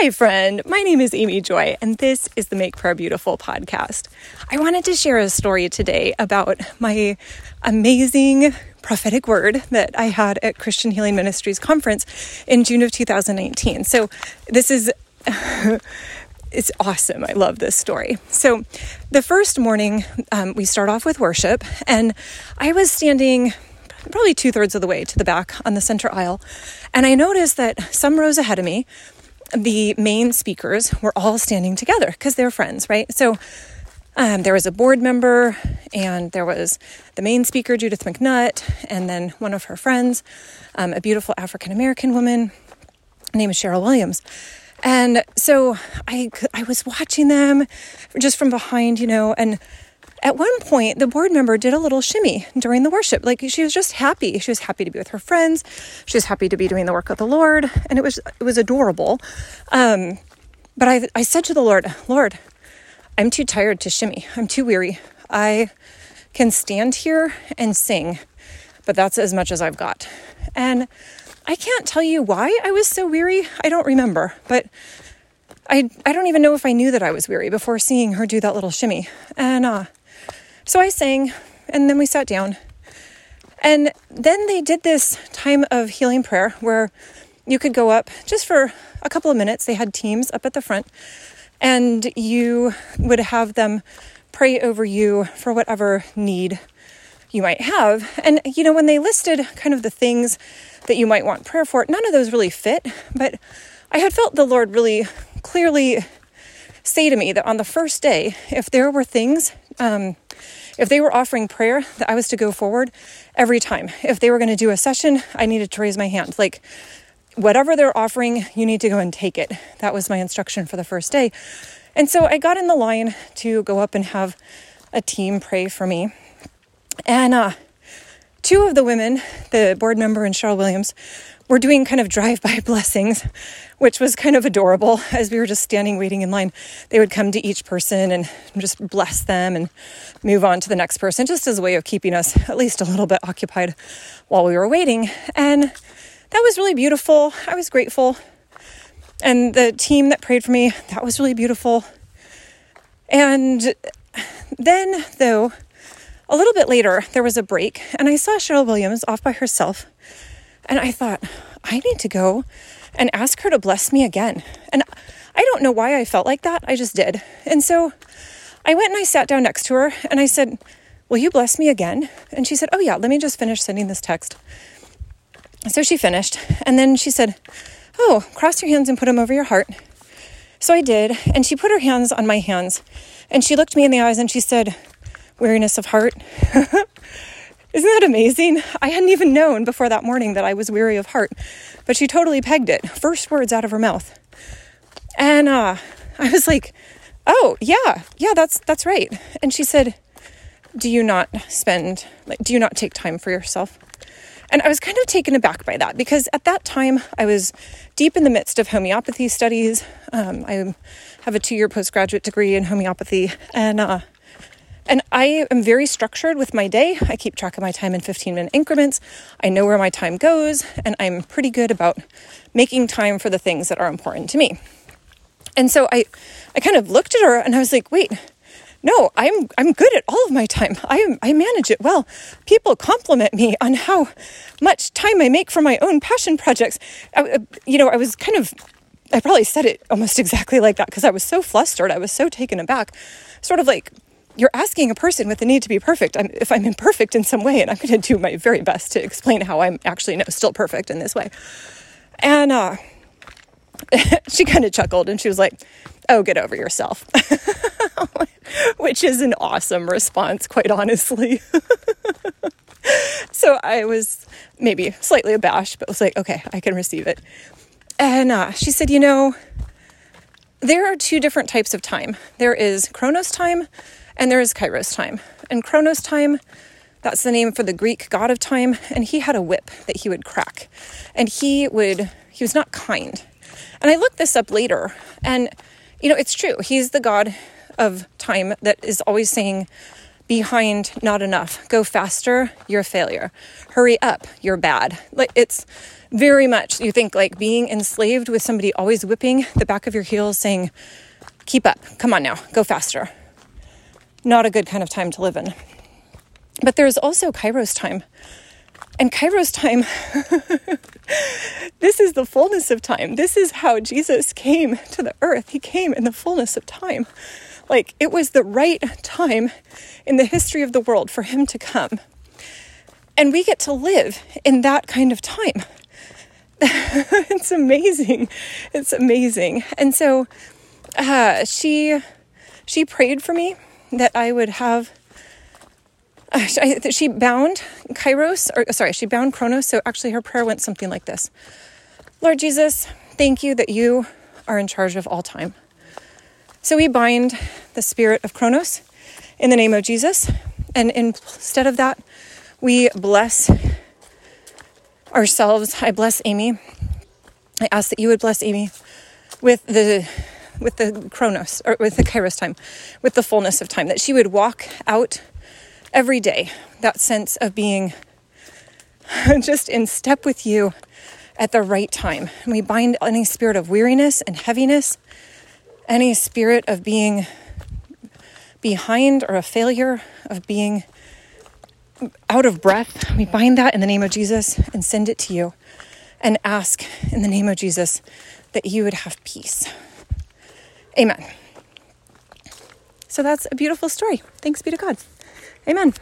Hi, friend. My name is Amy Joy, and this is the Make Prayer Beautiful podcast. I wanted to share a story today about my amazing prophetic word that I had at Christian Healing Ministries conference in June of 2019. So, this is. it's awesome. I love this story. So, the first morning, um, we start off with worship, and I was standing probably two thirds of the way to the back on the center aisle, and I noticed that some rows ahead of me the main speakers were all standing together because they're friends, right? So um, there was a board member, and there was the main speaker, Judith MacNutt, and then one of her friends, um, a beautiful African American woman named Cheryl Williams. And so I, I was watching them just from behind, you know, and at one point, the board member did a little shimmy during the worship. Like she was just happy. She was happy to be with her friends. She was happy to be doing the work of the Lord, and it was it was adorable. Um, but I I said to the Lord, Lord, I'm too tired to shimmy. I'm too weary. I can stand here and sing, but that's as much as I've got. And I can't tell you why I was so weary. I don't remember, but I I don't even know if I knew that I was weary before seeing her do that little shimmy. And uh, so I sang, and then we sat down. And then they did this time of healing prayer where you could go up just for a couple of minutes. They had teams up at the front, and you would have them pray over you for whatever need you might have. And, you know, when they listed kind of the things that you might want prayer for, none of those really fit. But I had felt the Lord really clearly say to me that on the first day, if there were things um, if they were offering prayer, that I was to go forward every time. If they were going to do a session, I needed to raise my hand. Like, whatever they're offering, you need to go and take it. That was my instruction for the first day. And so I got in the line to go up and have a team pray for me. And uh, two of the women, the board member and Cheryl Williams, were doing kind of drive by blessings, which was kind of adorable as we were just standing waiting in line. They would come to each person and just bless them and move on to the next person, just as a way of keeping us at least a little bit occupied while we were waiting. And that was really beautiful. I was grateful. And the team that prayed for me, that was really beautiful. And then, though, a little bit later, there was a break, and I saw Cheryl Williams off by herself and I thought, I need to go and ask her to bless me again. And I don't know why I felt like that. I just did. And so I went and I sat down next to her and I said, Will you bless me again? And she said, Oh, yeah, let me just finish sending this text. So she finished. And then she said, Oh, cross your hands and put them over your heart. So I did. And she put her hands on my hands and she looked me in the eyes and she said, Weariness of heart. Isn't that amazing? I hadn't even known before that morning that I was weary of heart, but she totally pegged it. First words out of her mouth. And uh, I was like, "Oh, yeah. Yeah, that's that's right." And she said, "Do you not spend like do you not take time for yourself?" And I was kind of taken aback by that because at that time I was deep in the midst of homeopathy studies. Um, I have a two year postgraduate degree in homeopathy, and uh, and I am very structured with my day. I keep track of my time in 15 minute increments. I know where my time goes, and I'm pretty good about making time for the things that are important to me. And so I, I kind of looked at her and I was like, wait, no, I'm I'm good at all of my time. I I manage it well. People compliment me on how much time I make for my own passion projects. I, uh, you know, I was kind of I probably said it almost exactly like that because I was so flustered. I was so taken aback. Sort of like you're asking a person with the need to be perfect. I'm, if I'm imperfect in some way, and I'm going to do my very best to explain how I'm actually no, still perfect in this way. And uh, she kind of chuckled and she was like, Oh, get over yourself. Which is an awesome response, quite honestly. so I was maybe slightly abashed, but was like, Okay, I can receive it. And uh, she said, You know, there are two different types of time there is Chronos time and there is Kairos time. And Chronos time, that's the name for the Greek god of time, and he had a whip that he would crack. And he would, he was not kind. And I looked this up later, and you know, it's true. He's the god of time that is always saying, behind, not enough. Go faster, you're a failure. Hurry up, you're bad. Like it's very much, you think like being enslaved with somebody always whipping the back of your heels saying, keep up, come on now, go faster. Not a good kind of time to live in. But there's also Kairos time. And Kairos time, this is the fullness of time. This is how Jesus came to the earth. He came in the fullness of time. Like it was the right time in the history of the world for him to come. And we get to live in that kind of time. it's amazing. It's amazing. And so uh, she she prayed for me that I would have. Uh, she bound Kairos, or sorry, she bound Chronos. So actually, her prayer went something like this Lord Jesus, thank you that you are in charge of all time. So we bind the spirit of Chronos in the name of Jesus. And instead of that, we bless ourselves. I bless Amy. I ask that you would bless Amy with the with the chronos or with the kairos time, with the fullness of time, that she would walk out every day, that sense of being just in step with you at the right time. And we bind any spirit of weariness and heaviness, any spirit of being behind or a failure, of being out of breath. We bind that in the name of Jesus and send it to you and ask in the name of Jesus that you would have peace. Amen. So that's a beautiful story. Thanks be to God. Amen.